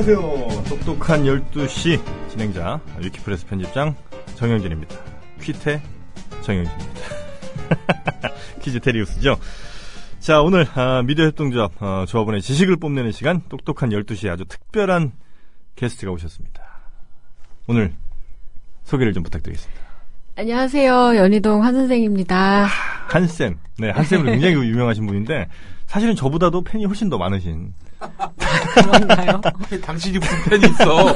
안녕하세요. 똑똑한 12시 진행자 위키프레스 편집장 정영진입니다. 퀴테 정영진입니다. 퀴즈 테리우스죠. 자, 오늘 아, 미디어 협동조합 어, 조합원의 지식을 뽐내는 시간 똑똑한 12시에 아주 특별한 게스트가 오셨습니다. 오늘 소개를 좀 부탁드리겠습니다. 안녕하세요. 연희동 한 선생입니다. 한쌤. 네, 한쌤으로 굉장히 유명하신 분인데 사실은 저보다도 팬이 훨씬 더 많으신 그런가요? 당신이 무슨 팬이 있어?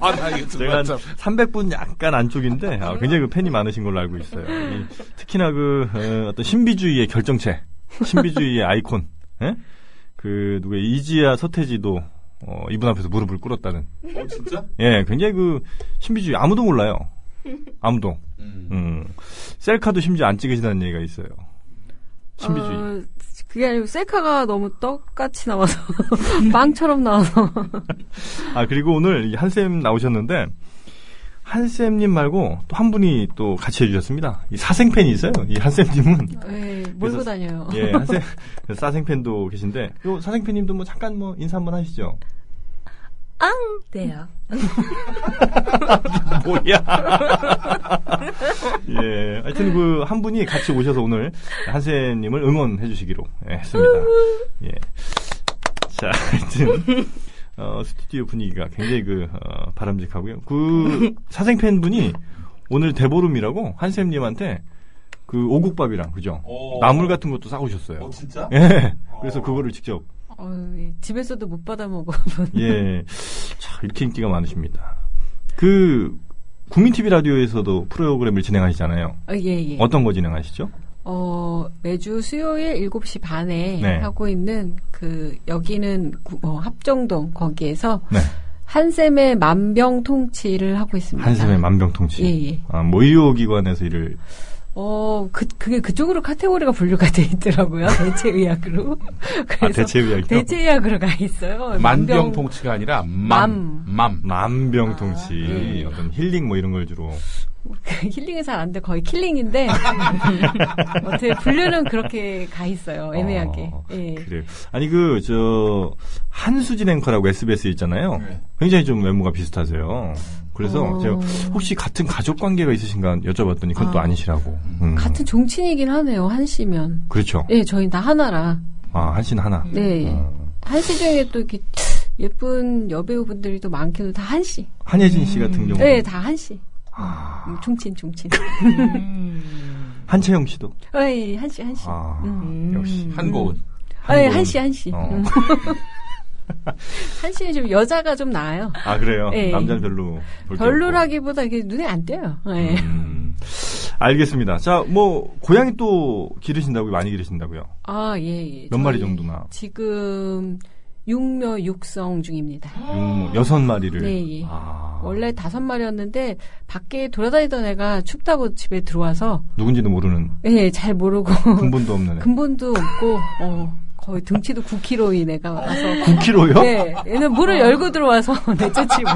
아, 나 이거 제가 한 참. 300분 약간 안쪽인데 아, 굉장히 그 팬이 많으신 걸로 알고 있어요. 이, 특히나 그 어, 떤 신비주의의 결정체, 신비주의의 아이콘, 예? 그 누구 이지아 서태지도 어, 이분 앞에서 무릎을 꿇었다는. 어, 진짜? 예, 굉장히 그 신비주의 아무도 몰라요. 아무도. 음. 음. 셀카도 심지어 안 찍으시다는 얘기가 있어요. 신비주의. 어, 그게 아니고 셀카가 너무 떡같이 나와서 빵처럼 나와서 아 그리고 오늘 이 한쌤 나오셨는데 한쌤님 말고 또 한 분이 또 같이 해주셨습니다. 이 사생팬이 있어요. 이 한쌤님은 네, 몰고 그래서- 다녀요. 예 한쌤 사생팬도 계신데 요 사생팬님도 뭐 잠깐 뭐 인사 한번 하시죠. 네요. 뭐야? 예 하여튼 그 한 분이 같이 오셔서 오늘 한쌤님을 응원해 주시기로 예, 했습니다. 예. 자 하여튼. 어, 스튜디오 분위기가 굉장히 그, 어, 바람직하고요. 그, 사생팬 분이 오늘 대보름이라고 한쌤님한테 그 오국밥이랑, 그죠? 오. 나물 같은 것도 싸우셨어요. 어, 진짜? 예. 그래서 그거를 직접, 어, 예, 집에서도 못 받아 먹어. 예. 자, 이렇게 인기가 많으십니다. 그, 국민TV 라디오에서도 프로그램을 진행하시잖아요. 어, 예, 예. 어떤 거 진행하시죠? 어, 매주 수요일 7시 반에 네. 하고 있는 그 여기는 구- 어, 합정동 거기에서 네. 한샘의 만병통치를 하고 있습니다. 한샘의 만병통치. 예, 예. 아, 뭐 의료기관에서 일을, 어, 그, 그게 그쪽으로 카테고리가 분류가 돼 있더라고요. 대체의학으로. 아, 그래서 대체의학이요? 대체의학으로 가 있어요. 만병통치가 아니라 맘. 맘. 만병통치. 아, 예. 어떤 힐링 뭐 이런 걸 주로. 힐링은 잘 안 돼. 거의 킬링인데. 어떻게 분류는 그렇게 가 있어요. 애매하게. 어, 예. 그래요. 아니 그 저 한수진 앵커라고 SBS 있잖아요. 네. 굉장히 좀 외모가 비슷하세요. 그래서 어. 제가 혹시 같은 가족 관계가 있으신가 여쭤봤더니 그건 또 아. 아니시라고. 음. 같은 종친이긴 하네요. 한 씨면. 그렇죠. 예, 저희 다 하나라. 아 한 씨는 하나. 네. 어. 한씨 중에 또 이렇게 예쁜 여배우분들이 또 많기도 다 한 씨. 한예진 씨 같은 경우. 네, 다 한 씨. 아, 음, 종친, 종친. 한채영 씨도. 어이, 한씨, 한씨. 아 음. 역시. 한고은. 어이, 한국은- 한씨, 한씨. 어. 음. 한씨는 좀 여자가 좀 나아요. 아 그래요. 예. 남자는 별로. 별로라기보다 이게 눈에 안 띄어요. 예. 없고. 음, 알겠습니다. 자, 뭐 고양이 또 기르신다고요? 많이 기르신다고요? 아, 예, 예. 몇 마리 정도나? 지금 육묘 육성 중입니다. 육, 여섯 마리를. 네, 예. 아, 원래 다섯 마리였는데 밖에 돌아다니던 애가 춥다고 집에 들어와서 누군지도 모르는 예, 잘 모르고 근본도 없는 애. 근본도 없고 어, 거의 등치도 9kg인 애가 와서 9kg요? 네, 얘는 문을 열고 들어와서 내쫓지 못.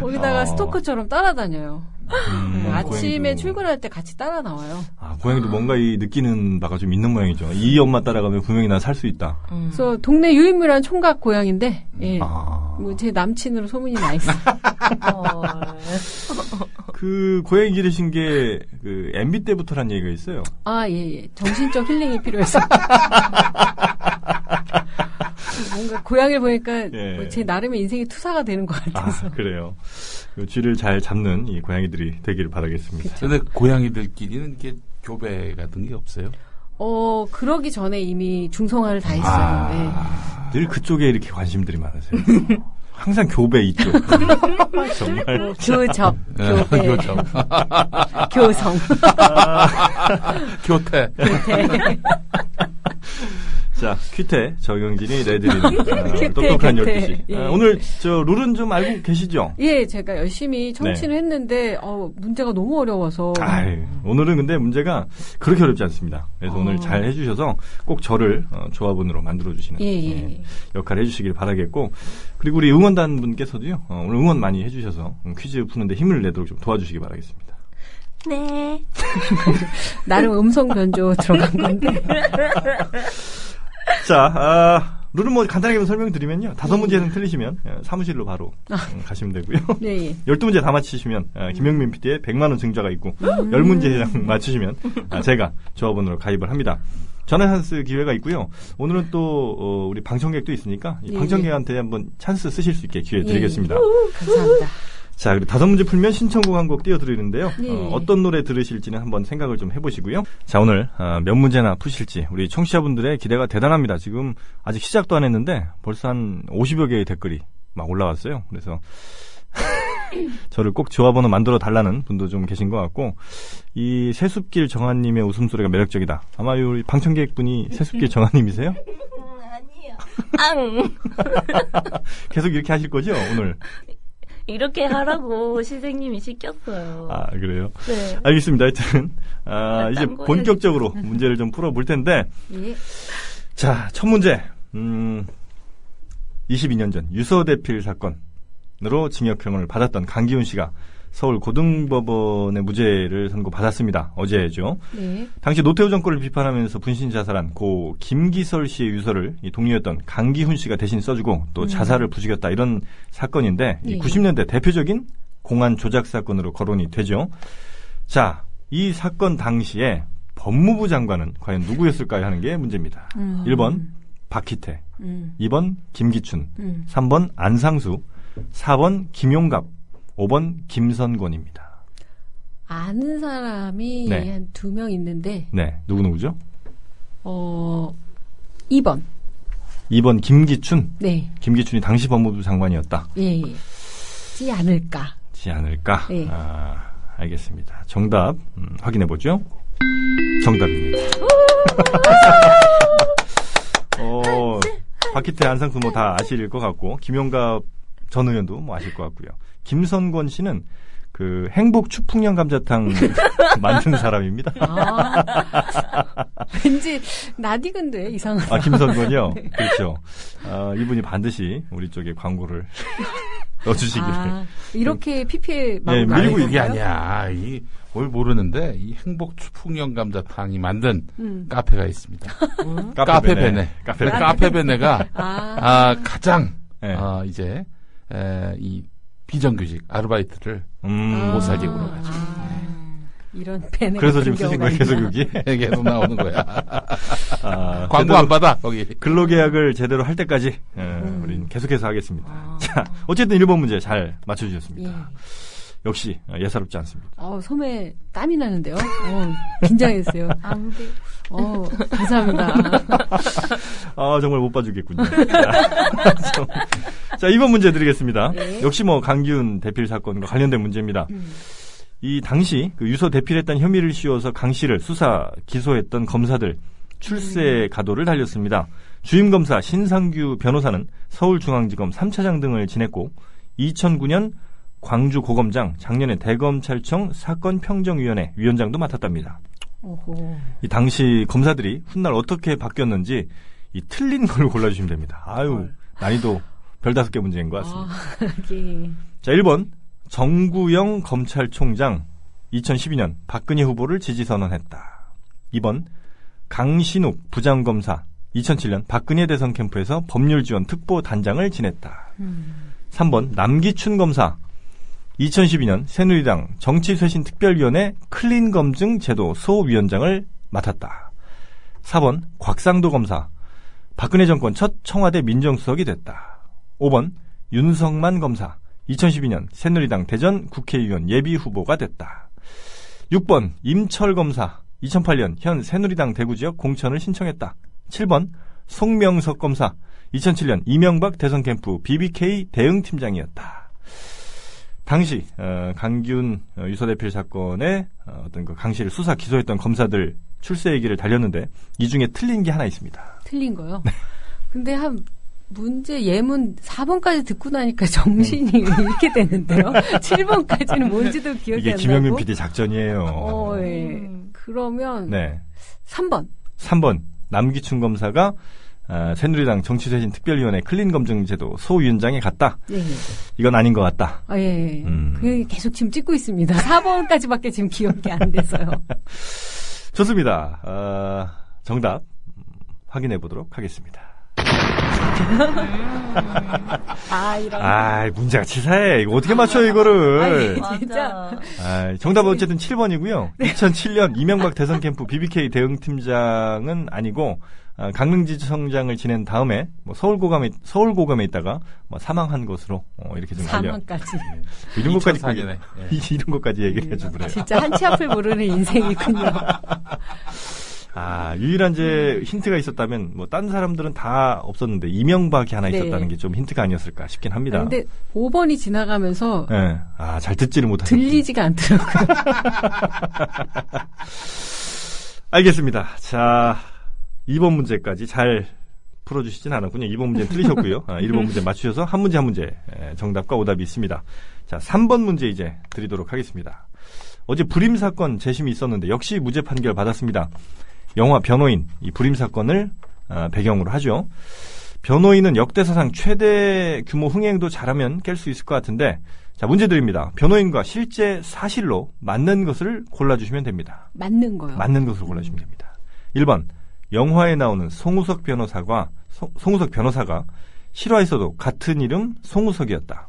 거기다가 어. 스토커처럼 따라다녀요. 음, 네, 아침에 고양이도. 출근할 때 같이 따라 나와요. 아, 고양이도 뭔가 이 느끼는 바가 좀 있는 모양이죠. 이 엄마 따라가면 분명히 나살수 있다. 그래서 동네 유인물한 총각 고양인데, 예. 아. 뭐제 남친으로 소문이 나 있어. 그 고양이 기르신 게 그 MB 때부터란 얘기가 있어요. 아, 예, 예. 정신적 힐링이 필요해서. 뭔가 고양이를 보니까 예. 뭐 제 나름의 인생이 투사가 되는 것 같아서. 아, 그래요. 그 쥐를 잘 잡는 이 고양이들이 되기를 바라겠습니다. 근데 고양이들끼리는 이게 교배 같은 게 없어요? 어, 그러기 전에 이미 중성화를 다 했어요. 아. 늘 그쪽에 이렇게 관심들이 많으세요. 항상 교배 이쪽. 정말. 예. 교접, 예, 교배, 교정. 교성. 교태. 자, 퀴테 정영진이 내드리는 아, 퀴테, 똑똑한 퀴테. 12시. 예. 아, 오늘 저 룰은 좀 알고 계시죠? 예, 제가 열심히 청취를 했는데, 어, 문제가 너무 어려워서. 네. 아이, 오늘은 근데 문제가 그렇게 어렵지 않습니다. 그래서 어. 오늘 잘 해주셔서 꼭 저를 어, 조합원으로 만들어주시는 예, 예. 역할을 해주시길 바라겠고 그리고 우리 응원단 분께서도요 어, 오늘 응원 많이 해주셔서 음, 퀴즈 푸는데 힘을 내도록 좀 도와주시기 바라겠습니다. 네. 나름 음성 변조 들어간 건데. 자, 아, 룰은 뭐 간단하게 설명드리면요. 다섯 네. 문제는 틀리시면 어, 사무실로 바로 음, 가시면 되고요. 네. 열두 문제 다 맞히시면 어, 김영민 PD의 100만 원 증자가 있고 열 문제 이상 맞히시면 아, 제가 조합원으로 가입을 합니다. 전화 찬스 기회가 있고요. 오늘은 또 어, 우리 방청객도 있으니까 이 네, 방청객한테 한번 찬스 쓰실 수 있게 기회 예. 드리겠습니다. 감사합니다. 자, 그리고 다섯 문제 풀면 신청곡 한 곡 띄워드리는데요. 네. 어, 떤 노래 들으실지는 한번 생각을 좀 해보시고요. 자, 오늘 어, 몇 문제나 푸실지 우리 청취자분들의 기대가 대단합니다. 지금 아직 시작도 안 했는데 벌써 한 50여 개의 댓글이 막 올라왔어요. 그래서 저를 꼭 조합원으로 만들어 달라는 분도 좀 계신 것 같고 이 세숲길 정한님의 웃음소리가 매력적이다. 아마 우리 방청객 분이 세숲길 정한님이세요? 앙! 계속 이렇게 하실 거죠 오늘? 이렇게 하라고 선생님이 시켰어요. 아 그래요? 네. 알겠습니다. 하여튼 아, 아, 이제. 본격적으로 문제를 좀 풀어볼 텐데 예. 자, 첫 문제. 음, 22년 전 유서대필 사건으로 징역형을 받았던 강기훈 씨가 서울 고등법원의 무죄를 선고받았습니다. 어제죠. 네. 당시 노태우 정권을 비판하면서 분신 자살한 고 김기설 씨의 유서를 이 동료였던 강기훈 씨가 대신 써주고 또 자살을 부추겼다 이런 사건인데 이 네. 90년대 대표적인 공안 조작 사건으로 거론이 되죠. 자, 이 사건 당시에 법무부 장관은 과연 누구였을까요 하는 게 문제입니다. 음. 1번 박희태, 음. 2번 김기춘, 음. 3번 안상수, 4번 김용갑, 5번 김선권입니다. 아는 사람이 네. 한두 명 있는데, 네, 누구 누구죠? 어, 2번. 2번 김기춘. 네. 김기춘이 당시 법무부 장관이었다. 예. 지 않을까. 지 않을까? 네. 아, 알겠습니다. 정답 음, 확인해 보죠. 정답입니다. 어, 박희태, 안상수 뭐 다 아실 것 같고 김용갑 전 의원도 뭐 아실 것 같고요. 김선권 씨는 그 행복 추풍령 감자탕 만든 사람입니다. 아. 왠지 낯익은데 이상하다. 아, 김선권이요? 그렇죠. 아, 이분이 반드시 우리 쪽에 광고를 넣어주시기를. 아, 이렇게 PPL 막 예, 아니, 밀고 있나요? 아니야. 이, 뭘 모르는데, 이 행복 추풍령 감자탕이 만든 음. 카페가 있습니다. 카페 카페 베네. 카페 그 베네. 카페 베네가, 아, 아, 가장, 네. 아, 이제, 에, 이, 비정규직, 아르바이트를 음, 못 살게 굴어가지고. 아, 이런 팬에 그래서 지금 쓰신 거예요, 계속 여기? 계속 나오는 거야. 아, 광고 제대로 안 받아, 거기. 근로계약을 제대로 할 때까지, 예, 음. 우린 계속해서 하겠습니다. 아. 자, 어쨌든 1번 문제 잘 맞춰주셨습니다. 예. 역시 어, 예사롭지 않습니다. 어, 섬에 땀이 나는데요? 어, 긴장했어요. 안 돼. 어, 감사합니다. 아, 정말 못 봐주겠군요. 자, 2번 문제 드리겠습니다. 네. 역시 뭐 강기훈 대필 사건과 관련된 문제입니다. 음. 이 당시 그 유서 대필했다는 혐의를 씌워서 강 씨를 수사 기소했던 검사들 출세 가도를 달렸습니다. 주임 검사 신상규 변호사는 서울중앙지검 3차장 등을 지냈고 2009년 광주 고검장, 작년에 대검찰청 사건 평정위원회 위원장도 맡았답니다. 오호. 이 당시 검사들이 훗날 어떻게 바뀌었는지 이 틀린 걸 골라주시면 됩니다. 아유 난이도 별 다섯 개 문제인 것 같습니다. 아, 예. 자, 1번. 정구영 검찰총장 2012년 박근혜 후보를 지지 선언했다. 2번. 강신욱 부장검사 2007년 박근혜 대선 캠프에서 법률 지원 특보 단장을 지냈다. 음. 3번. 남기춘 검사 2012년 새누리당 정치쇄신특별위원회 클린 검증 제도 소위원장을 맡았다. 4번. 곽상도 검사 박근혜 정권 첫 청와대 민정수석이 됐다. 5번 윤성만 검사 2012년 새누리당 대전 국회의원 예비 후보가 됐다. 6번 임철 검사 2008년 현 새누리당 대구지역 공천을 신청했다. 7번 송명석 검사 2007년 이명박 대선 캠프 BBK 대응팀장이었다. 당시 어, 강균 어, 유서대필 사건의 어, 어떤 그 강 씨를 수사 기소했던 검사들 출세 얘기를 달렸는데 이 중에 틀린 게 하나 있습니다. 틀린 거요? 네. 근데 한 문제 예문 4번까지 듣고 나니까 정신이 이렇게 되는데요. 7번까지는 뭔지도 기억이 이게 안 김영민 나고. PD 작전이에요. 어, 예. 음. 그러면 네. 3번. 3번 남기춘 검사가 아, 새누리당 정치쇄신 특별위원회 클린 검증제도 소위원장에 갔다. 예. 이건 아닌 것 같다. 아, 예. 음. 그 계속 지금 찍고 있습니다. 4번까지밖에 지금 기억이 안 돼서요. 좋습니다. 아, 정답 음, 확인해 보도록 하겠습니다. 아, 이런. 아, 문제가 치사해. 이거 어떻게 맞춰요, 이거를. 아니, 진짜. 아, 정답은 어쨌든 7번이고요. 네. 2007년 이명박 대선 캠프 BBK 대응팀장은 아니고 아, 강릉지청장을 지낸 다음에 뭐 서울고감에 서울고감에 있다가 뭐 사망한 것으로 어, 이렇게 좀 알려. 사망까지. 이런 것까지 2004년에. 예. 이- 이런 것까지 얘기를 해주고 그래요. 진짜 한치 앞을 모르는 인생이군요. 아, 유일한 이제 힌트가 있었다면 뭐 딴 사람들은 다 없었는데 이명박이 하나 네. 있었다는 게 좀 힌트가 아니었을까 싶긴 합니다. 근데 5번이 지나가면서 예. 아, 잘 듣지를 못하셨 들리지가 않더라고요. 알겠습니다. 자, 2번 문제까지 잘 풀어주시진 않았군요. 2번 문제 틀리셨고요. 아, 1번 문제 맞추셔서 한 문제 한 문제 에, 정답과 오답이 있습니다. 자, 3번 문제 이제 드리도록 하겠습니다. 어제 불임 사건 재심이 있었는데 역시 무죄 판결 받았습니다. 영화 변호인 이 불임 사건을 아, 배경으로 하죠. 변호인은 역대 사상 최대 규모 흥행도 잘하면 깰 수 있을 것 같은데 자 문제 드립니다. 변호인과 실제 사실로 맞는 것을 골라주시면 됩니다. 맞는 거요. 맞는 것으로 골라주시면 됩니다. 1번 영화에 나오는 송우석 변호사가 송- 송우석 변호사가 실화에서도 같은 이름 송우석이었다.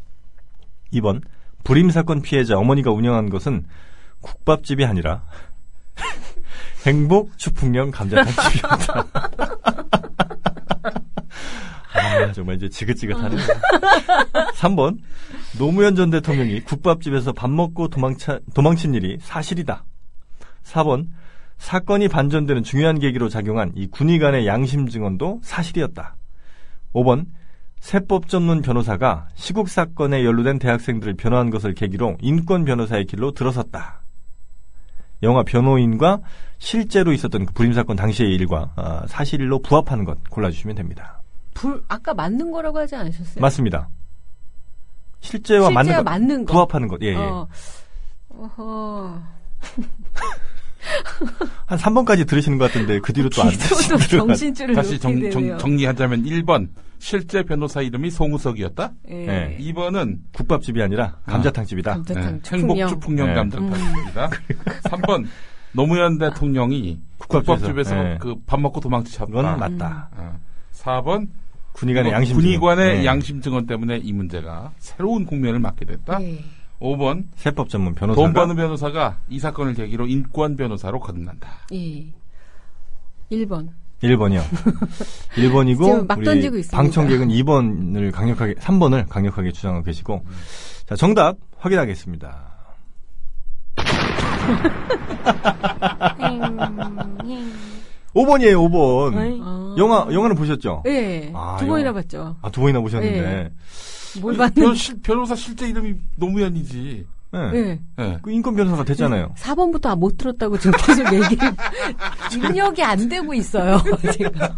2번 불임 사건 피해자 어머니가 운영한 것은 국밥집이 아니라 행복 추풍령 감자탕집이었다. 아, 정말 이제 지긋지긋하네요. 3번 노무현 전 대통령이 국밥집에서 밥 먹고 도망차, 도망친 일이 사실이다. 4번 사건이 반전되는 중요한 계기로 작용한 이 군의 간의 양심 증언도 사실이었다. 5번 세법 전문 변호사가 시국 사건에 연루된 대학생들을 변호한 것을 계기로 인권 변호사의 길로 들어섰다. 영화 변호인과 실제로 있었던 그 불임 사건 당시의 일과 아, 사실로 부합하는 것 골라주시면 됩니다. 불 아까 맞는 거라고 하지 않으셨어요? 맞습니다. 실제와 맞는 실제와 것, 맞는 거. 부합하는 것. 예, 예. 어. 어허. 한 3번까지 들으시는 것 같은데 그 뒤로 또 안 들으시는 정신줄을 다시 정. 정, 리하자면 1번 실제 변호사 이름이 송우석이었다. 예. 네. 2번은 국밥집이 아니라 감자탕집이다. 감자탕 네, 행복 추풍령. 추풍령 네. 감자탕입니다. 3번 노무현 대통령이 국밥집에서, 국밥집에서 네. 그밥 먹고. 그건 맞다. 어. 4번 군의관의 양심 군의관의 증언. 네. 양심 증언 때문에 이 문제가 새로운 국면을 맞게 됐다. 예. 5번 세법 전문 변호사가 돈 버는 변호사가 이 사건을 계기로 인권 변호사로 거듭난다. 예. 1번. 1번이요. 1번이고 지금 막 던지고 우리 있습니다. 방청객은 2번을 강력하게 3번을 강력하게 주장하고 계시고 자 정답 확인하겠습니다. 행, 5번이에요, 5번. 행. 아. 영화 영화는 보셨죠? 예. 아, 두 번이나 영화. 봤죠. 아, 두 번이나 보셨는데. 네. 뭘. 실- 변호사 실제 이름이 노무현이지. 네. 예. 예. 그 인권 변호사가 됐잖아요. 4번부터 못 들었다고 지금 계속 얘기를. 입력이 안 되고 있어요, 제가.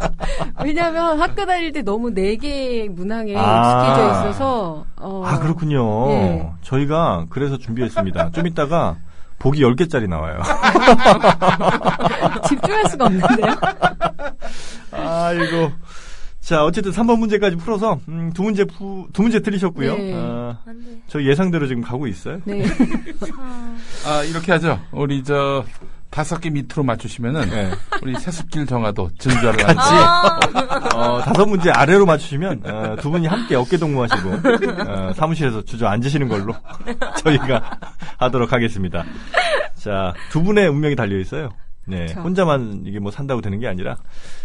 왜냐면 학교 다닐 때 너무 네 개 문항에 아. 익숙해져 있어서. 어, 아, 그렇군요. 예. 저희가 그래서 준비했습니다. 좀 이따가 보기 10개짜리 나와요. 집중할 수가 없는데요? 아이고. 자, 어쨌든 3번 문제까지 풀어서 음, 두 문제 푸, 두 문제 틀리셨고요. 네. 아. 저 예상대로 지금 가고 있어요. 네. 아, 아, 이렇게 하죠. 우리 저 다섯 개 밑으로 맞추시면은 네. 우리 세습길 정화도 증자를 같이 하는 어, 다섯 문제 아래로 맞추시면 어, 두 분이 함께 어깨 동무하시고 어, 사무실에서 주저앉으시는 걸로 저희가 하도록 하겠습니다. 자, 두 분의 운명이 달려 있어요. 네, 자. 혼자만 이게 뭐 산다고 되는 게 아니라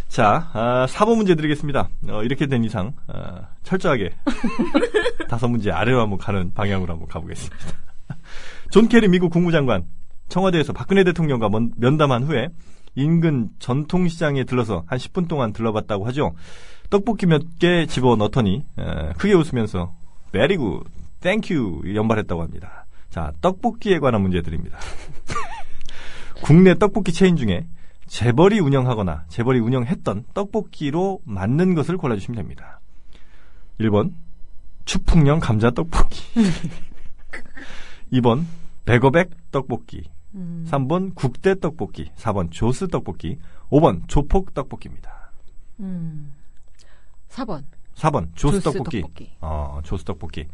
자, 아, 4번 문제 드리겠습니다. 어, 이렇게 된 이상 어, 철저하게 다섯 문제 아래로 한번 가는 방향으로 한번 가보겠습니다. 존 케리 미국 국무장관 청와대에서 박근혜 대통령과 먼- 면담한 후에 인근 전통시장에 들러서 한 10분 동안 들러봤다고 하죠. 떡볶이 몇 개 집어 넣더니 에, 크게 웃으면서 very good, thank you 연발했다고 합니다. 자, 떡볶이에 관한 문제 드립니다. 국내 떡볶이 체인 중에 재벌이 운영하거나 재벌이 운영했던 떡볶이로 맞는 것을 골라주시면 됩니다. 1번 추풍령 감자 떡볶이 2번 백어백 떡볶이 음. 3번 국대 떡볶이 4번 조스 떡볶이 5번 조폭 떡볶이입니다. 음. 4번. 4번 조스, 조스 떡볶이. 떡볶이. 어, 조스 떡볶이.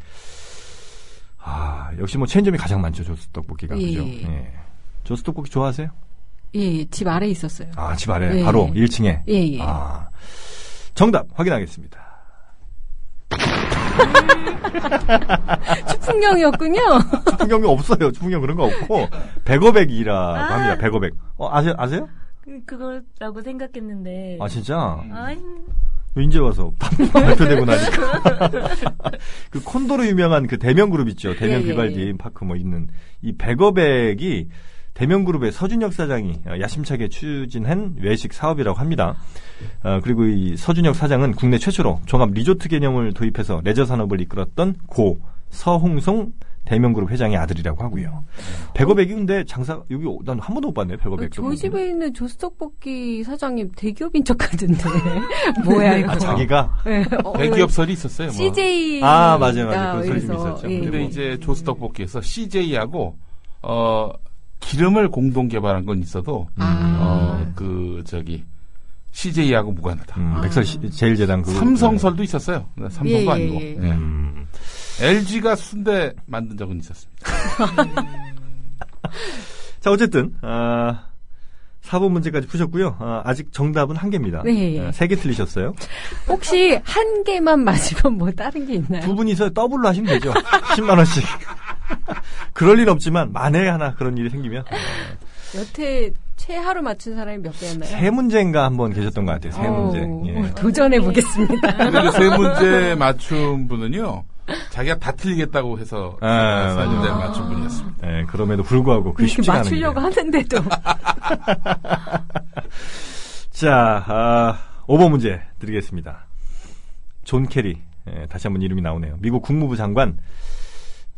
아, 역시 뭐 체인점이 가장 많죠, 조스 떡볶이가. 예. 그죠? 예. 조스 떡볶이 좋아하세요? 예, 예, 집 아래 있었어요. 아, 집 아래 예. 바로 1층에. 예, 예. 아. 정답 확인하겠습니다. 추풍령이었군요. 추풍경이 없어요. 추풍경 그런 거 없고 백어백이라고 아. 합니다. 백어백. 어, 아세요? 아세요? 그- 그거라고 생각했는데. 아 진짜? 아이, 이제 와서 발표되고 나니까 그 콘도로 유명한 그 대명 그룹 있죠. 대명 예, 예, 비발디 예. 파크 뭐 있는 이 백어백이 대명 그룹의 서준혁 사장이 어, 야심차게 추진한 외식 사업이라고 합니다. 어, 그리고 이 서준혁 사장은 국내 최초로 종합 리조트 개념을 도입해서 레저 산업을 이끌었던 고 서홍송 대명그룹 회장의 아들이라고 하고요. 베거백이 근데 장사 여기 난 한 번도 못 봤네. 베거백. 저희 집에 있는 조스떡볶이 사장님 대기업인 척 하던데. 뭐야, 이거. 아 자기가 네, 어, 대기업설이 있었어요. 뭐. CJ. 아, 맞아요, 맞아요. 그런 소리 좀 있었죠. 예. 근데 이제 조스 떡볶이에서 CJ하고 어 기름을 공동 개발한 건 있어도 아. 어그 저기 CJ하고 무관하다. 음, 백설 시- 제일제당 그 삼성설도 있었어요. 삼성도 예, 예, 아니고. 예. 예. 음. LG가 순대 만든 적은 있었습니다. 자, 어쨌든, 아, 4번 문제까지 푸셨고요. 아, 아직 정답은 한 개입니다. 네, 예. 세개 틀리셨어요. 혹시 한 개만 맞으면 뭐 다른 게 있나요? 두 분이서 더블로 하시면 되죠. 10만 원씩. 그럴 일 없지만, 만에 하나 그런 일이 생기면. 여태 최하로 맞춘 사람이 몇 개였나요? 세 문제인가 한번 계셨던 것 같아요. 세 문제. 어우, 예. 도전해 보겠습니다. 그리고 세 문제 맞춘 분은요, 자기가 다 틀리겠다고 해서 아, 세 문제 맞아요. 맞춘 분이었습니다. 예, 그럼에도 불구하고 그 쉽지가 않은 맞추려고 게. 하는데도. 자, 아, 5번 문제 드리겠습니다. 존 케리. 예, 다시 한번 이름이 나오네요. 미국 국무부 장관.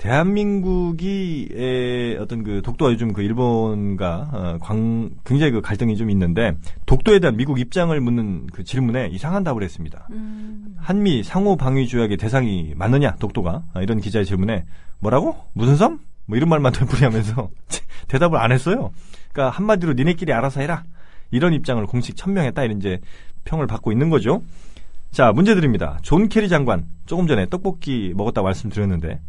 대한민국이 에, 어떤 그 독도와 요즘 그 일본과 어, 광, 굉장히 그 갈등이 좀 있는데 독도에 대한 미국 입장을 묻는 그 질문에 이상한 답을 했습니다. 음, 한미 상호 방위 조약의 대상이 맞느냐 독도가 아, 이런 기자의 질문에 뭐라고 무슨 섬? 뭐 이런 말만 되풀이하면서 대답을 안 했어요. 그러니까 한마디로 니네끼리 알아서 해라 이런 입장을 공식 천명했다 이런 이제 평을 받고 있는 거죠. 자 문제 드립니다. 존 케리 장관 조금 전에 떡볶이 먹었다고 말씀드렸는데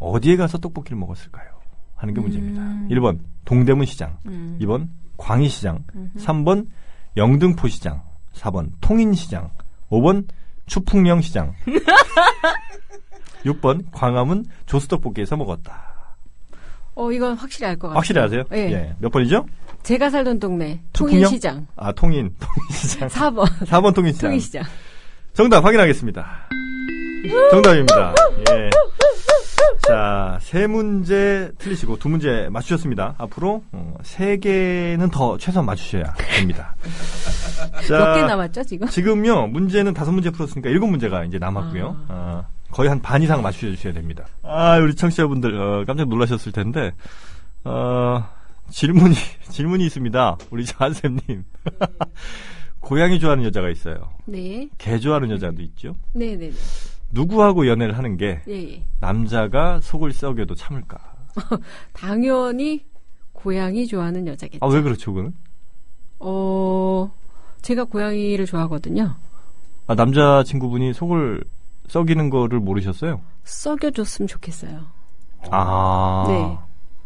어디에 가서 떡볶이를 먹었을까요? 하는 게 문제입니다. 음. 1번 동대문 시장, 음. 2번 광희 시장, 음흠. 3번 영등포 시장, 4번 통인 시장, 5번 추풍령 시장, 6번 광화문 조스떡볶이에서 먹었다. 어, 이건 확실히 알 것 같아요. 확실히 아세요? 예. 예. 몇 번이죠? 제가 살던 동네, 추풍령? 통인 시장. 아, 통인, 통인 시장. 4번, 4번 통인 시장. 통인 시장. 정답 확인하겠습니다. 정답입니다. 예. 자, 세 문제 틀리시고 두 문제 맞추셨습니다. 앞으로 어, 세 개는 더 최소한 맞추셔야 됩니다. 자, 몇개 남았죠, 지금? 지금요 문제는 다섯 문제 풀었으니까 일곱 문제가 이제 남았고요. 아, 거의 한 반 이상 맞추셔야 됩니다. 아 우리 청취자분들 어, 깜짝 놀라셨을 텐데 어, 질문이 질문이 있습니다. 우리 장한쌤님 고양이 좋아하는 여자가 있어요. 네. 개 좋아하는 여자도 있죠. 네네네. 누구하고 연애를 하는 게 예, 예. 남자가 속을 썩여도 참을까? 당연히 고양이 좋아하는 여자겠죠. 아 왜 그렇죠, 그거는? 어, 제가 고양이를 좋아하거든요. 아, 남자 친구분이 속을 썩이는 거를 모르셨어요? 썩여줬으면 좋겠어요. 아. 네.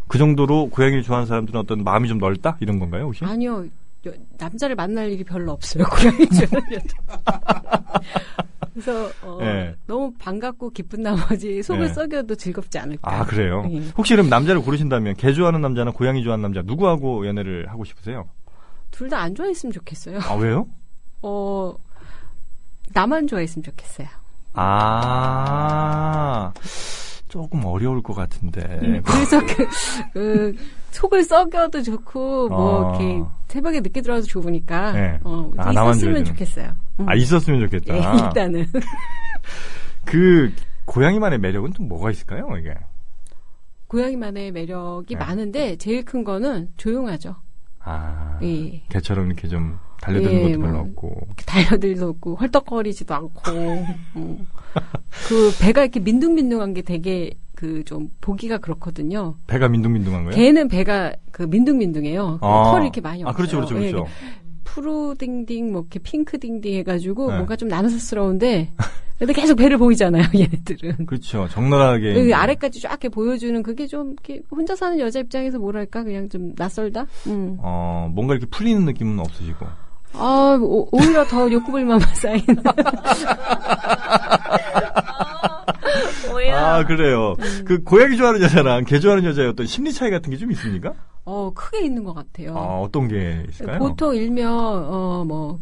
그 정도로 고양이를 좋아하는 사람들은 어떤 마음이 좀 넓다? 이런 건가요, 혹시? 아니요. 여- 남자를 만날 일이 별로 없어요. 고양이 여자. 그래서 어, 네. 너무 반갑고 기쁜 나머지 속을 네. 썩여도 즐겁지 않을까. 아, 그래요? 네. 혹시 그럼 남자를 고르신다면 개 좋아하는 남자나 고양이 좋아하는 남자 누구하고 연애를 하고 싶으세요? 둘 다 안 좋아했으면 좋겠어요. 아, 왜요? 어, 나만 좋아했으면 좋겠어요. 아. 조금 어려울 것 같은데. 음, 그래서 그, 그 속을 썩여도 좋고 뭐 아. 이렇게 새벽에 늦게 들어와도 좋으니까 네. 어, 아, 있었으면. 좋겠어요. 음. 아, 있었으면 좋겠다. 예, 일단은 그, 고양이만의 매력은 또 뭐가 있을까요, 이게? 고양이만의 매력이 네. 많은데 제일 큰 거는 조용하죠. 아. 예. 개처럼 이렇게 좀 달려드는 예, 것도 별로 뭐. 없고. 달려들도 없고 헐떡거리지도 않고 음. 그 배가 이렇게 민둥민둥한 게 되게 그 좀 보기가 그렇거든요. 배가 민둥민둥한 거예요? 개는 배가 그 민둥민둥해요. 아. 털이 이렇게 많이 아, 없어요. 그렇죠, 그렇죠, 예, 그렇죠. 푸르딩딩 뭐 이렇게 핑크딩딩 해가지고 네. 뭔가 좀 남사스러운데 근데 계속 배를 보이잖아요 얘네들은 그렇죠. 적나라하게. 그 아래까지 쫙 이렇게 보여주는 그게 좀 이렇게 혼자 사는 여자 입장에서 뭐랄까 그냥 좀 낯설다 음. 어, 뭔가 이렇게 풀리는 느낌은 없으시고. 아 오, 오히려 더 욕구불만만 쌓이는 아, 그래요. 음. 그 고양이 좋아하는 여자랑 개 좋아하는 여자의 어떤 심리 차이 같은 게 좀 있습니까? 어, 크게 있는 것 같아요. 아, 어떤 게 있을까요? 보통 일명, 어, 뭐,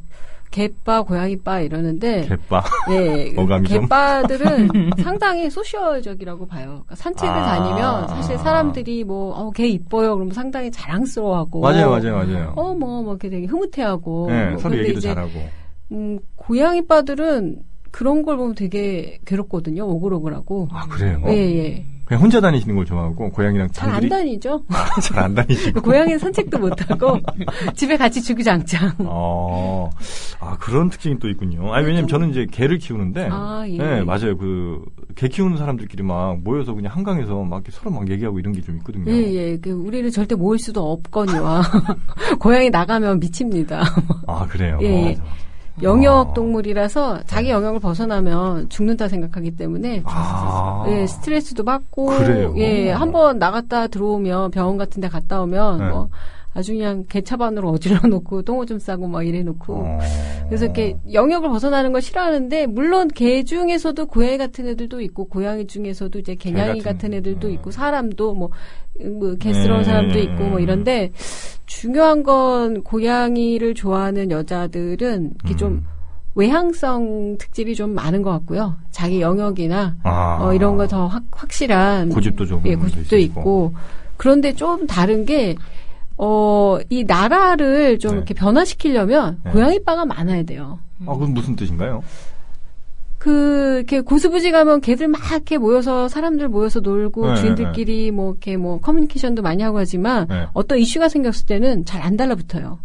개빠, 고양이빠 이러는데, 개빠. 네. 개빠들은 상당히 소셜적이라고 봐요. 그러니까 산책을 아. 다니면 사실 사람들이 뭐, 어, 개 이뻐요. 그러면 상당히 자랑스러워하고. 맞아요, 맞아요, 맞아요. 어, 뭐, 뭐, 이렇게 되게 흐뭇해하고. 네, 뭐, 서로 얘기도 이제, 잘하고. 음, 고양이빠들은 그런 걸 보면 되게 괴롭거든요. 오글오글하고. 아, 그래요? 예, 예. 그냥 혼자 다니시는 걸 좋아하고, 고양이랑 잘 안 다니죠. 잘안 다니시고. 고양이는 산책도 못 하고, 집에 같이 주구장창. 어, 아, 그런 특징이 또 있군요. 아니, 왜냐면 저는 이제 개를 키우는데, 아, 예. 네, 맞아요. 그, 개 키우는 사람들끼리 막 모여서 그냥 한강에서 막 서로 막 얘기하고 이런 게 좀 있거든요. 예, 예. 그 우리를 절대 모을 수도 없거니와 고양이 나가면 미칩니다. 아, 그래요? 예, 예. 맞아. 영역 동물이라서 자기 영역을 벗어나면 죽는다 생각하기 때문에 아. 예, 스트레스도 받고 그래요? 예, 한번 나갔다 들어오면 병원 같은 데 갔다 오면 네. 뭐 아주 그냥 개차반으로 어질러 놓고 똥오줌 싸고 막 이래 놓고 어. 그래서 이렇게 영역을 벗어나는 걸 싫어하는데 물론 개 중에서도 고양이 같은 애들도 있고 고양이 중에서도 이제 개냥이 개 같은, 같은 애들도 음. 있고 사람도 뭐, 뭐 개스러운 네. 사람도 있고 뭐 이런데 중요한 건 고양이를 좋아하는 여자들은 이렇게 좀 음. 외향성 특질이 좀 많은 것 같고요. 자기 영역이나 아. 어, 이런 거 더 확실한 고집도 좀 예, 고집도 있으시고. 있고 그런데 좀 다른 게 어, 이 나라를 좀 네. 이렇게 변화시키려면 네. 고양이빠가 많아야 돼요. 아, 그건 무슨 뜻인가요? 그, 이렇게 고수부지 가면 개들 막 이렇게 모여서 사람들 모여서 놀고 네, 주인들끼리 뭐 이렇게 뭐 커뮤니케이션도 많이 하고 하지만 네. 어떤 이슈가 생겼을 때는 잘 안 달라붙어요.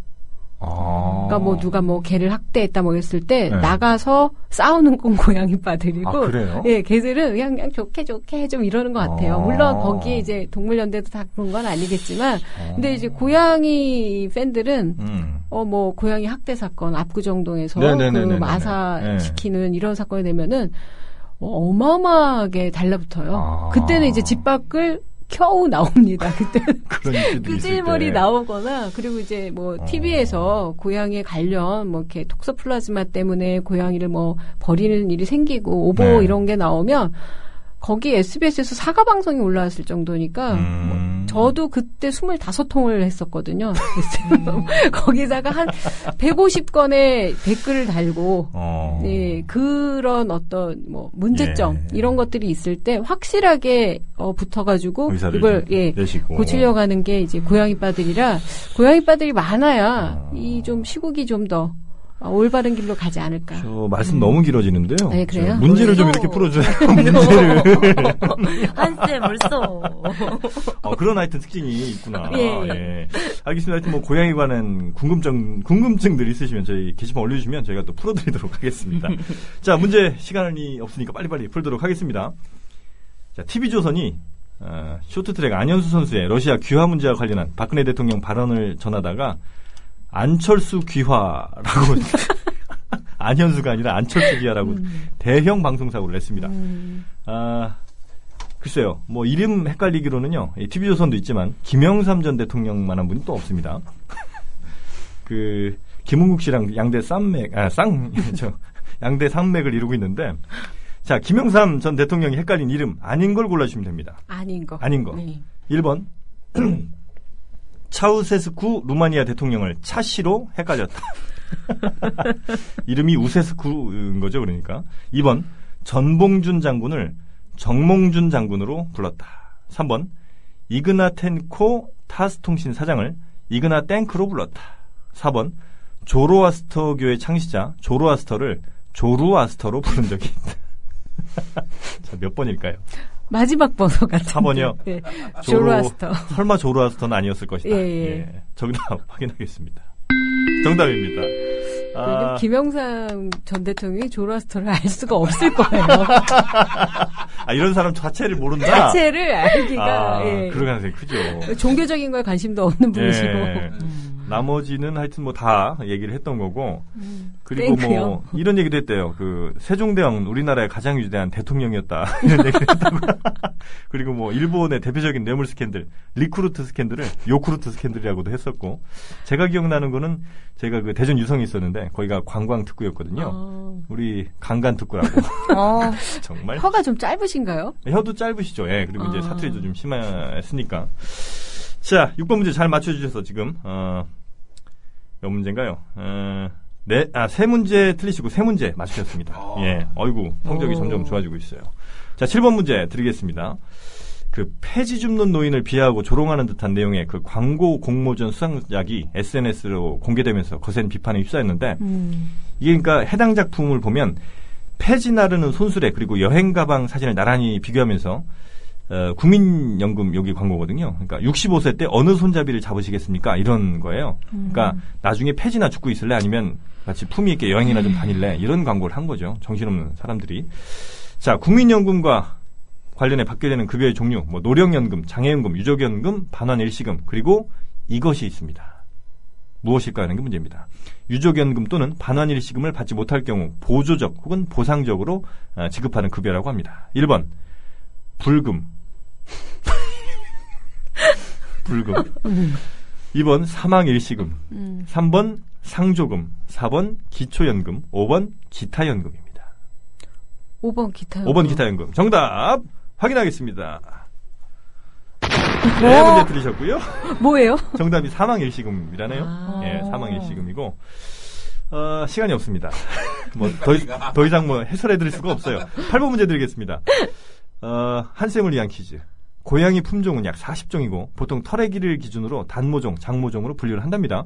아. 그러니까 뭐 누가 뭐 개를 학대했다 뭐 했을 때 네. 나가서 싸우는 건 고양이 빠들이고 아, 그래요? 예, 개들은 그냥, 그냥 좋게 좋게 좀 이러는 것 같아요. 아. 물론 거기에 이제 동물연대도 다 그런 건 아니겠지만 어. 근데 이제 고양이 팬들은 음. 어뭐 고양이 학대 사건 압구정동에서 네네네네네네. 그 마사 네. 시키는 이런 사건이 되면은 어, 어마어마하게 달라붙어요. 아. 그때는 이제 집 밖을 겨우 나옵니다. 그때 끄질머리 때. 나오거나 그리고 이제 뭐 어. TV에서 고양이 관련 뭐 이렇게 톡소플라즈마 때문에 고양이를 뭐 버리는 일이 생기고 오보 네. 이런 게 나오면 거기 SBS에서 사과 방송이 올라왔을 정도니까 음. 뭐 저도 그때 25통을 했었거든요. 그래서 거기다가 한 150건의 댓글을 달고 어. 네, 그런 어떤 뭐 문제점 예. 이런 것들이 있을 때 확실하게 어, 붙어가지고 이걸 좀예 내시고. 고치려고 하는 게 이제 고양이빠들이라 고양이빠들이 많아야 어. 이좀 시국이 좀더 어, 올바른 길로 가지 않을까. 저 말씀 너무 길어지는데요. 네, 그래요? 저 문제를 좀. 이렇게 풀어줘요. 문제를. 한쌤 벌써. 어, 그런 하여튼 특징이 있구나. 예. 예. 알겠습니다. 하여튼 뭐 고양이 관한 궁금증, 궁금증들 있으시면 저희 게시판 올려주시면 저희가 또 풀어드리도록 하겠습니다. 자, 문제 시간이 없으니까 빨리빨리 풀도록 하겠습니다. 자, TV조선이 어, 쇼트트랙 안현수 선수의 러시아 귀화 문제와 관련한 박근혜 대통령 발언을 전하다가 안철수 귀화라고 안현수가 아니라 안철수 귀화라고 대형 방송사고를 냈습니다. 음, 아, 글쎄요. 뭐 이름 헷갈리기로는요. TV조선도 있지만 김영삼 전 대통령만한 분이 또 없습니다. 그 김은국 씨랑 양대 쌍맥 아, 쌍 저, 양대 산맥을 이루고 있는데 자, 김영삼 전 대통령이 헷갈린 이름 아닌 걸 골라 주시면 됩니다. 아닌 거. 아닌 거. 네. 1번 차우세스쿠 루마니아 대통령을 차시로 헷갈렸다. 이름이 우세스쿠인 거죠, 그러니까. 2번 전봉준 장군을 정몽준 장군으로 불렀다. 3번 이그나텐코 타스통신 사장을 이그나 땡크로 불렀다. 4번 조로아스터교의 창시자 조로아스터를 조루아스터로 부른 적이 있다. 자, 몇 번일까요? 마지막 번호 같은. 4번이요? 네. 조로- 조로아스터. 설마 조로아스터는 아니었을 것이다. 예, 예. 정답 확인하겠습니다. 정답입니다. 왜냐면 아, 김영삼 전 대통령이 조로아스터를 알 수가 없을 거예요. 아, 이런 사람 자체를 모른다? 자체를 알기가 아, 예. 그럴 가능성이 크죠. 종교적인 거에 관심도 없는 분이시고. 예. 음. 나머지는 하여튼 뭐 다 얘기를 했던 거고 음. 그리고 땡크요. 뭐 이런 얘기도 했대요. 그 세종대왕 우리나라의 가장 위대한 대통령이었다 이런 얘기를 했다고. 그리고 뭐 일본의 대표적인 뇌물 스캔들 리크루트 스캔들을 요크루트 스캔들이라고도 했었고 제가 기억나는 거는 제가 그 대전 유성에 있었는데 거기가 관광 특구였거든요. 어. 우리 강간 특구라고 어, 정말 혀가 좀 짧으신가요? 혀도 짧으시죠. 예. 그리고 이제 아. 사투리도 좀 심했으니까. 자, 6번 문제 잘 맞춰주셔서 지금, 어, 몇 문제인가요? 어, 네, 아, 세 문제 틀리시고 세 문제 맞추셨습니다. 아. 예. 어이구, 성적이 오. 점점 좋아지고 있어요. 자, 7번 문제 드리겠습니다. 그 폐지 줍는 노인을 비하하고 조롱하는 듯한 내용의 그 광고 공모전 수상작이 SNS로 공개되면서 거센 비판에 휩싸였는데 음. 이게 그러니까 해당 작품을 보면 폐지 나르는 손수레 그리고 여행 가방 사진을 나란히 비교하면서 어, 국민연금 여기 광고거든요. 그러니까 65세 때 어느 손잡이를 잡으시겠습니까? 이런 거예요. 그러니까 나중에 폐지나 죽고 있을래 아니면 같이 품위 있게 여행이나 좀 다닐래 이런 광고를 한 거죠. 정신없는 사람들이. 자, 국민연금과 관련해 받게 되는 급여의 종류, 뭐 노령연금, 장애연금, 유족연금, 반환 일시금 그리고 이것이 있습니다. 무엇일까 하는 게 문제입니다. 유족연금 또는 반환일시금을 받지 못할 경우 보조적 혹은 보상적으로 어, 지급하는 급여라고 합니다. 1번 불금 불금 2번 사망일시금 음. 3번 상조금 4번 기초연금 5번 기타연금입니다. 5번 기타. 5번 기타연금 정답 확인하겠습니다. 네 문제 들으셨고요. 뭐예요? 정답이 사망일시금이라네요. 아. 예, 사망일시금이고 어, 시간이 없습니다. 뭐 더, 더 이상 뭐 해설해 드릴 수가 없어요. 8번 문제 드리겠습니다. 어, 한쌤을 위한 퀴즈. 고양이 품종은 약 40종이고 보통 털의 길이를 기준으로 단모종, 장모종으로 분류를 한답니다.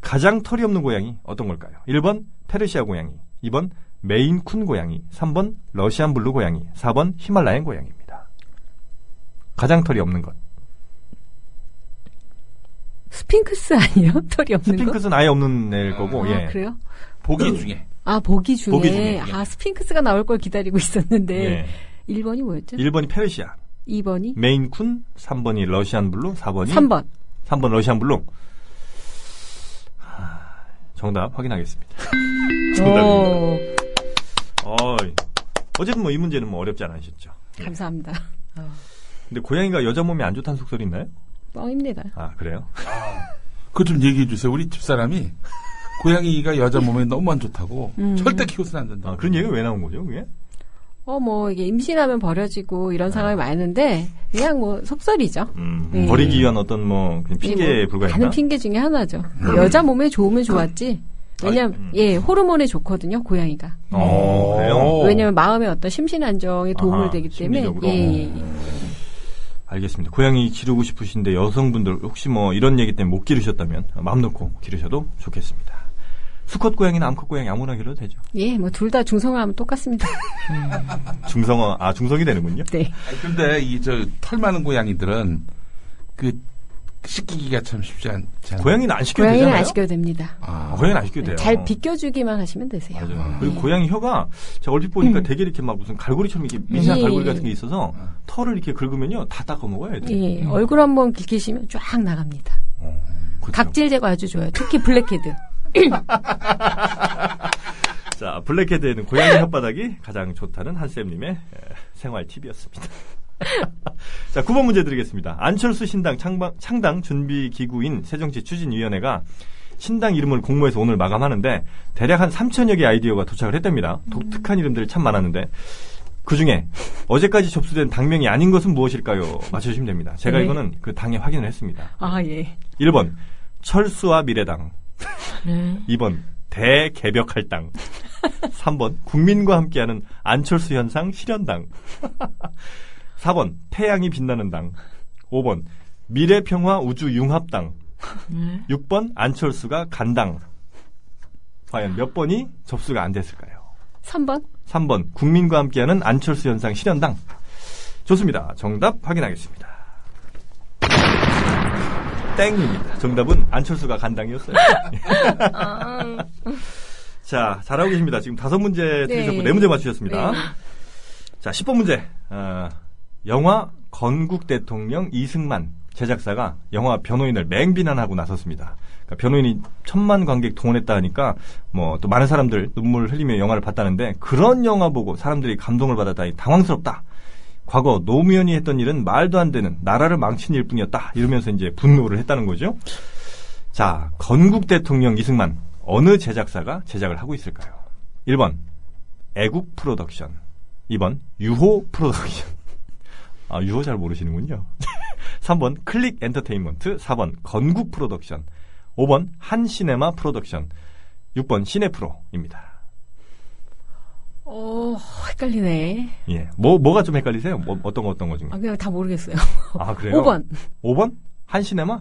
가장 털이 없는 고양이 어떤 걸까요? 1번 페르시아 고양이, 2번 메인쿤 고양이, 3번 러시안 블루 고양이, 4번 히말라얀 고양이입니다. 가장 털이 없는 것. 스핑크스 아니에요? 털이 없는 거? 스핑크스는 아예 없는 애일 거고, 아, 예. 그래요? 보기 중에 아, 보기 중에. 보기 중에, 예. 아, 스핑크스가 나올 걸 기다리고 있었는데. 예. 1번이 뭐였죠? 1번이 페르시아, 2번이? 메인쿤, 3번이 러시안 블루, 4번이 3번. 3번 러시안 블루. 하, 정답 확인하겠습니다. 정답입니다. 오, 어이. 어쨌든 뭐 이 문제는 뭐 어렵지 않으셨죠. 예. 감사합니다. 어, 근데 고양이가 여자 몸에 안 좋다는 속설이 있나요? 뻥입니다. 아 그래요? 그거 좀 얘기해 주세요. 우리 집사람이 고양이가 여자 몸에 너무 안 좋다고 음. 절대 키워서는 안 된다. 아, 그런 얘기가 왜 나온 거죠, 그게? 어, 뭐, 이게 임신하면 버려지고 이런 상황이 많은데, 그냥 뭐, 속설이죠. 음, 예. 버리기 위한 어떤 뭐 그냥 핑계에 뭐, 불과했나? 많은 핑계 중에 하나죠. 여자 몸에 좋으면 좋았지. 왜냐면, 음. 예, 호르몬에 좋거든요, 고양이가. 어, 그래요? 왜냐면 마음의 어떤 심신 안정에 도움을 아하, 되기 때문에, 심리적으로. 예, 예, 예. 알겠습니다. 고양이 기르고 싶으신데 여성분들 혹시 뭐 이런 얘기 때문에 못 기르셨다면 마음 놓고 기르셔도 좋겠습니다. 수컷 고양이나 암컷 고양이 아무나 기르도 되죠. 예, 뭐, 둘 다 중성화하면 똑같습니다. 중성화, 아, 중성이 되는군요. 네. 아니, 근데 이 저 털 많은 고양이들은 그 씻기기가 참 쉽지 않아요? 고양이는 안 씻겨도 고양이는 되잖아요. 안 씻겨도 됩니다. 아, 아, 고양이는 안 씻겨도 돼요. 잘 빗겨주기만 하시면 되세요. 맞아요. 그리고 고양이 혀가 제가 얼핏 보니까 음. 되게 이렇게 막 무슨 갈고리처럼 이렇게 미세한 예, 갈고리 예. 같은 게 있어서 털을 이렇게 긁으면요 다 닦아 먹어야 돼. 예, 얼굴 한번 긁히시면 쫙 나갑니다. 그렇죠. 각질 제거 아주 좋아요. 특히 블랙헤드. 자 블랙헤드에는 고양이 혓바닥이 가장 좋다는 한쌤님의 에, 생활 팁이었습니다. 자 9번 문제 드리겠습니다. 안철수 신당 창당, 창당 준비 기구인 새정치 추진위원회가 신당 이름을 공모해서 오늘 마감하는데 대략 한 3천여 개 아이디어가 도착을 했답니다. 독특한 이름들이 참 많았는데 그 중에 어제까지 접수된 당명이 아닌 것은 무엇일까요? 맞춰주시면 됩니다. 제가 네. 이거는 그 당에 확인을 했습니다. 아, 예. 1번 철수와 미래당 네. 2번 대개벽할당 3번 국민과 함께하는 안철수 현상 실현당 4번 태양이 빛나는 당 5번 미래평화 우주융합당 6번 안철수가 간당 과연 몇 번이 접수가 안 됐을까요? 3번? 3번 국민과 함께하는 안철수 현상 실현당 좋습니다. 정답 확인하겠습니다. 땡입니다. 정답은 안철수가 간당이었어요. 자, 잘하고 계십니다. 지금 다섯 문제 틀리셨고 네 문제 맞추셨습니다. 네. 자, 10번 문제. 어, 영화 건국 대통령 이승만 제작사가 영화 변호인을 맹비난하고 나섰습니다. 그러니까 변호인이 천만 관객 동원했다 하니까 뭐 또 많은 사람들 눈물 흘리며 영화를 봤다는데 그런 영화 보고 사람들이 감동을 받았다니 당황스럽다. 과거 노무현이 했던 일은 말도 안 되는 나라를 망친 일뿐이었다. 이러면서 이제 분노를 했다는 거죠. 자, 건국 대통령 이승만 어느 제작사가 제작을 하고 있을까요? 1번 애국 프로덕션 2번 유호 프로덕션 아, 유호 잘 모르시는군요. 3번 클릭 엔터테인먼트 4번 건국 프로덕션 5번 한시네마 프로덕션 6번 시네프로입니다. 어, 헷갈리네. 예. 뭐, 뭐가 좀 헷갈리세요? 뭐, 어떤 거, 어떤 거 중에? 아, 그냥 다 모르겠어요. 아, 그래요? 5번. 5번? 한시네마?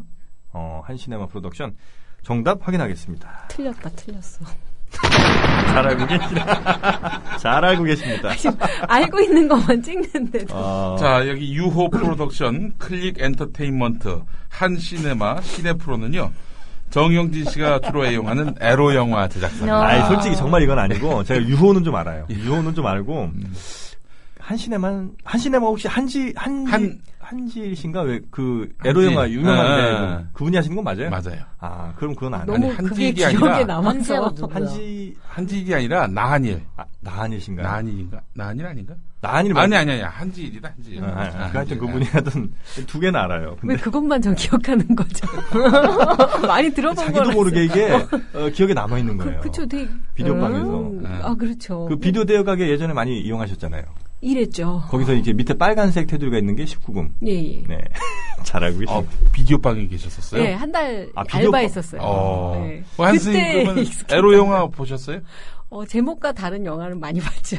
어, 한시네마 프로덕션. 정답 확인하겠습니다. 틀렸다, 틀렸어. 잘 알고 계시다. 잘 알고 계십니다. 알고 있는 것만 찍는데도. 어, 자, 여기 유호 프로덕션, 클릭 엔터테인먼트, 한 시네마, 시네프로는요. 정영진 씨가 주로 애용하는 에로 영화 제작사입니다. 어. 아니, 솔직히 정말 이건 아니고, 제가 유호는 좀 알아요. 유호는 좀 알고, 한시네만, 한시네마 혹시 한지, 한지, 한- 한지신가? 왜, 그, 에로 한지. 영화 유명한데, 아. 그- 그분이 하시는 건 맞아요? 맞아요. 아, 그럼 그건 안 너무 아니, 한지 일이 기억에 아니라. 한지하고 누구야? 한지, 한지 일이 아니라 나한일. 아, 나한일신가요? 나한일인가? 나한일 아닌가? 나한일 아니, 아니, 아니. 한지 일이다, 한지 일. 아, 아, 아, 한지일. 하여튼 그분이 하던 두 개는 알아요. 근데 왜 그것만 저 기억하는 거죠? 많이 들어본 자기도 거라서. 모르게 이게 어, 기억에 남아 있는 거예요. 그, 그쵸, 되게. 비디오 방에서. 음, 네. 아, 그렇죠. 그 비디오 대여 가게 예전에 많이 이용하셨잖아요. 이랬죠. 거기서 이제 밑에 빨간색 테두리가 있는 게 19금. 예, 예. 네. 잘 알고 어, 계십니다. 비디오 방에 계셨었어요? 예, 한달 아, 비디오 알바했었어요. 어. 네. 어, 한쌤님 그러면 익숙했다. 에로 영화 보셨어요? 어, 제목과 다른 영화를 많이 봤죠.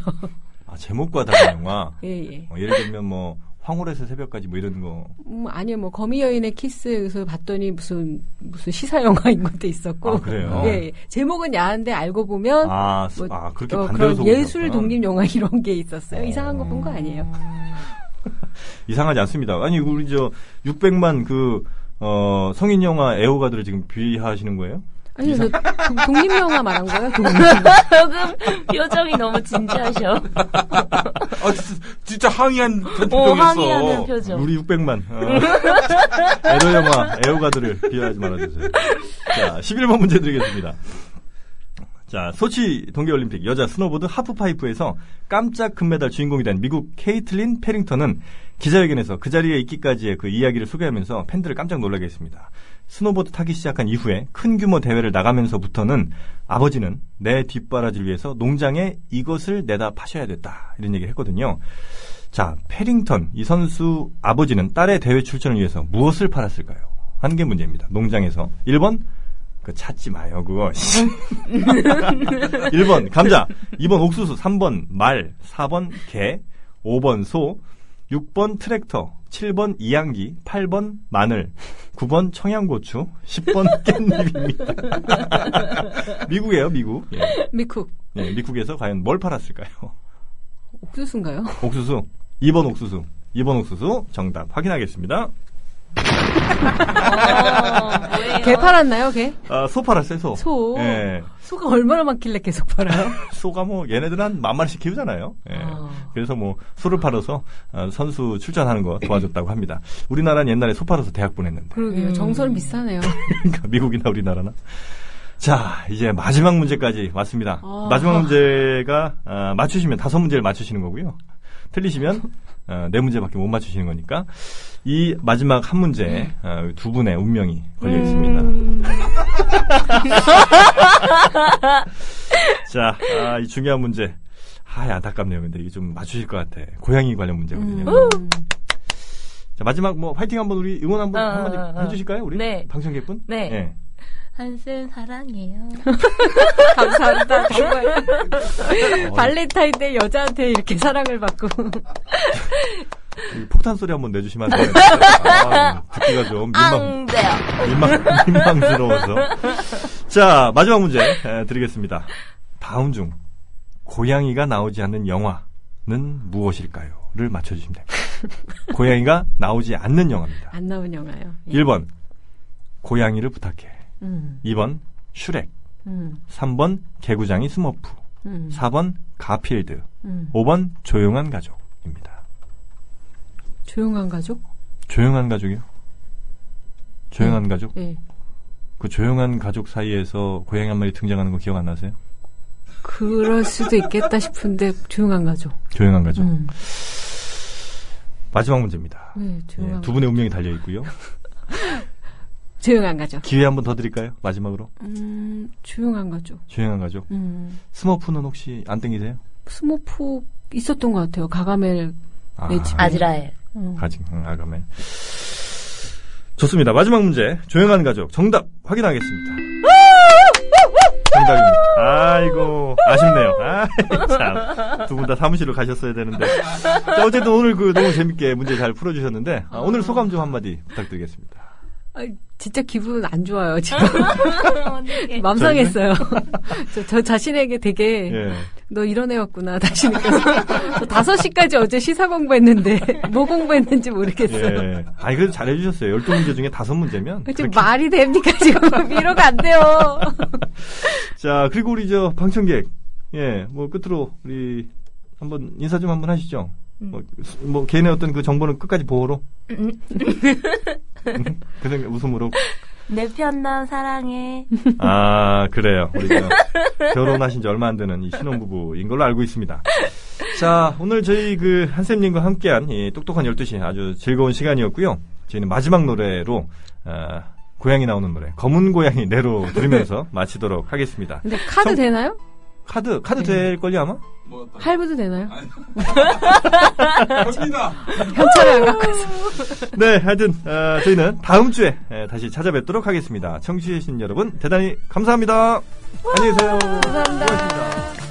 아, 제목과 다른 영화. 예, 예. 어, 예를 들면 뭐 황혼에서 새벽까지 뭐 이런 거. 음, 아니요, 뭐, 거미 여인의 키스, 그래서 봤더니 무슨, 무슨 시사 영화인 것도 있었고. 아, 그래요? 예, 예. 제목은 야한데 알고 보면. 아, 수- 뭐, 아 그렇게 어, 반대로 예술 독립 영화 이런 게 있었어요. 이상한 거 본 거 아니에요. 이상하지 않습니다. 아니 우리 저 600만 그 어, 성인 영화 애호가들을 지금 비하하시는 거예요? 아니요, 저 도- 독립 영화 말한 거예요, 독립. 조금 표정이 너무 진지하셔. 아, 진짜, 진짜 항의한 오, 표정이었어. 항의하는 표정. 우리 600만 어, 에로 영화 애호가들을 비하하지 말아주세요. 자, 11번 문제 드리겠습니다. 자, 소치 동계올림픽 여자 스노보드 하프파이프에서 깜짝 금메달 주인공이 된 미국 케이틀린 패링턴은 기자회견에서 그 자리에 있기까지의 그 이야기를 소개하면서 팬들을 깜짝 놀라게 했습니다. 스노보드 타기 시작한 이후에 큰 규모 대회를 나가면서부터는 아버지는 내 뒷바라지를 위해서 농장에 이것을 내다 파셔야 됐다. 이런 얘기를 했거든요. 자, 패링턴 이 선수 아버지는 딸의 대회 출전을 위해서 무엇을 팔았을까요? 하는 게 문제입니다. 농장에서 1번 그 찾지 마요 그거 1번 감자 2번 옥수수 3번 말 4번 개 5번 소 6번 트랙터 7번 이양기 8번 마늘 9번 청양고추 10번 깻잎입니다 미국이에요 미국 예. 미쿡. 예, 미국에서 과연 뭘 팔았을까요 옥수수인가요? 옥수수 2번 옥수수 2번 옥수수 정답 확인하겠습니다 어? 개 팔았나요, 개? 아, 소 팔았어요 소 소. 예. 소가 얼마나 많길래 계속 팔아요? 소가 뭐 얘네들 한만 마리씩 키우잖아요. 예. 아. 그래서 뭐 소를 팔아서 어, 선수 출전하는 거 도와줬다고 합니다. 우리나라는 옛날에 소 팔아서 대학 보냈는데 그러게요. 정서는 비싸네요. 그러니까 미국이나 우리나라나. 자 이제 마지막 문제까지 왔습니다. 아. 마지막 문제가 어, 맞추시면 다섯 문제를 맞추시는 거고요. 틀리시면 어, 네 문제밖에 못 맞추시는 거니까 이 마지막 한 문제 어, 두 분의 운명이 걸려 있습니다. 음. 자, 아, 이 중요한 문제. 아, 안타깝네요. 근데 이게 좀 맞추실 것 같아. 고양이 관련 문제거든요. 음. 자, 마지막 뭐 화이팅 한번 우리 응원 한번 어, 한마디 어, 어. 해주실까요? 우리 네. 방청객분? 네. 예. 한쌤 사랑해요. 감사합니다. 정말. 발렌타인 데 여자한테 이렇게 사랑을 받고. 이 폭탄 소리 한번 내주시면 안 되나요? 아, 듣기가 좀 민망. 민망, 민망스러워서. 자, 마지막 문제 에, 드리겠습니다. 다음 중 고양이가 나오지 않는 영화는 무엇일까요?를 맞춰주시면 됩니다. 고양이가 나오지 않는 영화입니다. 안 나온 영화요. 예. 1번 고양이를 부탁해. 음, 2번 슈렉. 음, 3번 개구쟁이 스머프. 음, 4번 가필드. 음. 5번 조용한 가족입니다. 조용한 가족? 조용한 가족이요? 조용한 가족? 예. 그 조용한 가족 사이에서 고양이 한 마리 등장하는 거 기억 안 나세요? 그럴 수도 있겠다 싶은데 조용한 가족. 조용한 가족. 음. 마지막 문제입니다. 네, 예, 조용한 두 분의 운명이 달려 있고요. 조용한 가족. 기회 한 번 더 드릴까요? 마지막으로. 음, 조용한 가족. 조용한 가족. 음. 스머프는 혹시 안 땡기세요? 스머프 있었던 것 같아요. 가가멜. 아, 네. 아즈라엘. 어. 가지, 응, 아가멜. 좋습니다. 마지막 문제. 조용한 가족. 정답 확인하겠습니다. 정답입니다. 아이고, 아쉽네요. 아, 참. 두 분 다 사무실로 가셨어야 되는데. 자, 어쨌든 오늘 그 너무 재밌게 문제 잘 풀어주셨는데, 아, 오늘 소감 좀 한마디 부탁드리겠습니다. 아, 진짜 기분 안 좋아요, 지금. 맘 상했어요. 저, 저 자신에게 되게, 예. 너 이런 애였구나, 다시 느껴서. 저 5시까지 어제 시사 공부했는데, 뭐 공부했는지 모르겠어요. 예. 아니, 그래도 잘해주셨어요. 12문제 중에 5문제면. 지금 말이 됩니까, 지금? 위로가 안 돼요. 자, 그리고 우리 저 방청객. 예, 뭐 끝으로 우리 한번 인사 좀 한번 하시죠. 뭐, 수- 뭐 개인의 어떤 그 정보는 끝까지 보호로. 음, 그 생각 웃음으로. 내 편남 사랑해. 아, 그래요. 우리 저 결혼하신 지 얼마 안 되는 이 신혼부부인 걸로 알고 있습니다. 자, 오늘 저희 그 한쌤님과 함께한 이 똑똑한 12시 아주 즐거운 시간이었고요. 저희는 마지막 노래로, 아, 고양이 나오는 노래, 검은 고양이 내로 들으면서 마치도록 하겠습니다. 근데 카드 정- 되나요? 카드, 카드 네. 될걸요, 아마? 뭐 어떤- 할부도 되나요? 됩니다. 현찰을 안 갖고. 네, 하여튼 어, 저희는 다음 주에 에, 다시 찾아뵙도록 하겠습니다. 청취해주신 여러분 대단히 감사합니다. 안녕히 계세요. 감사합니다.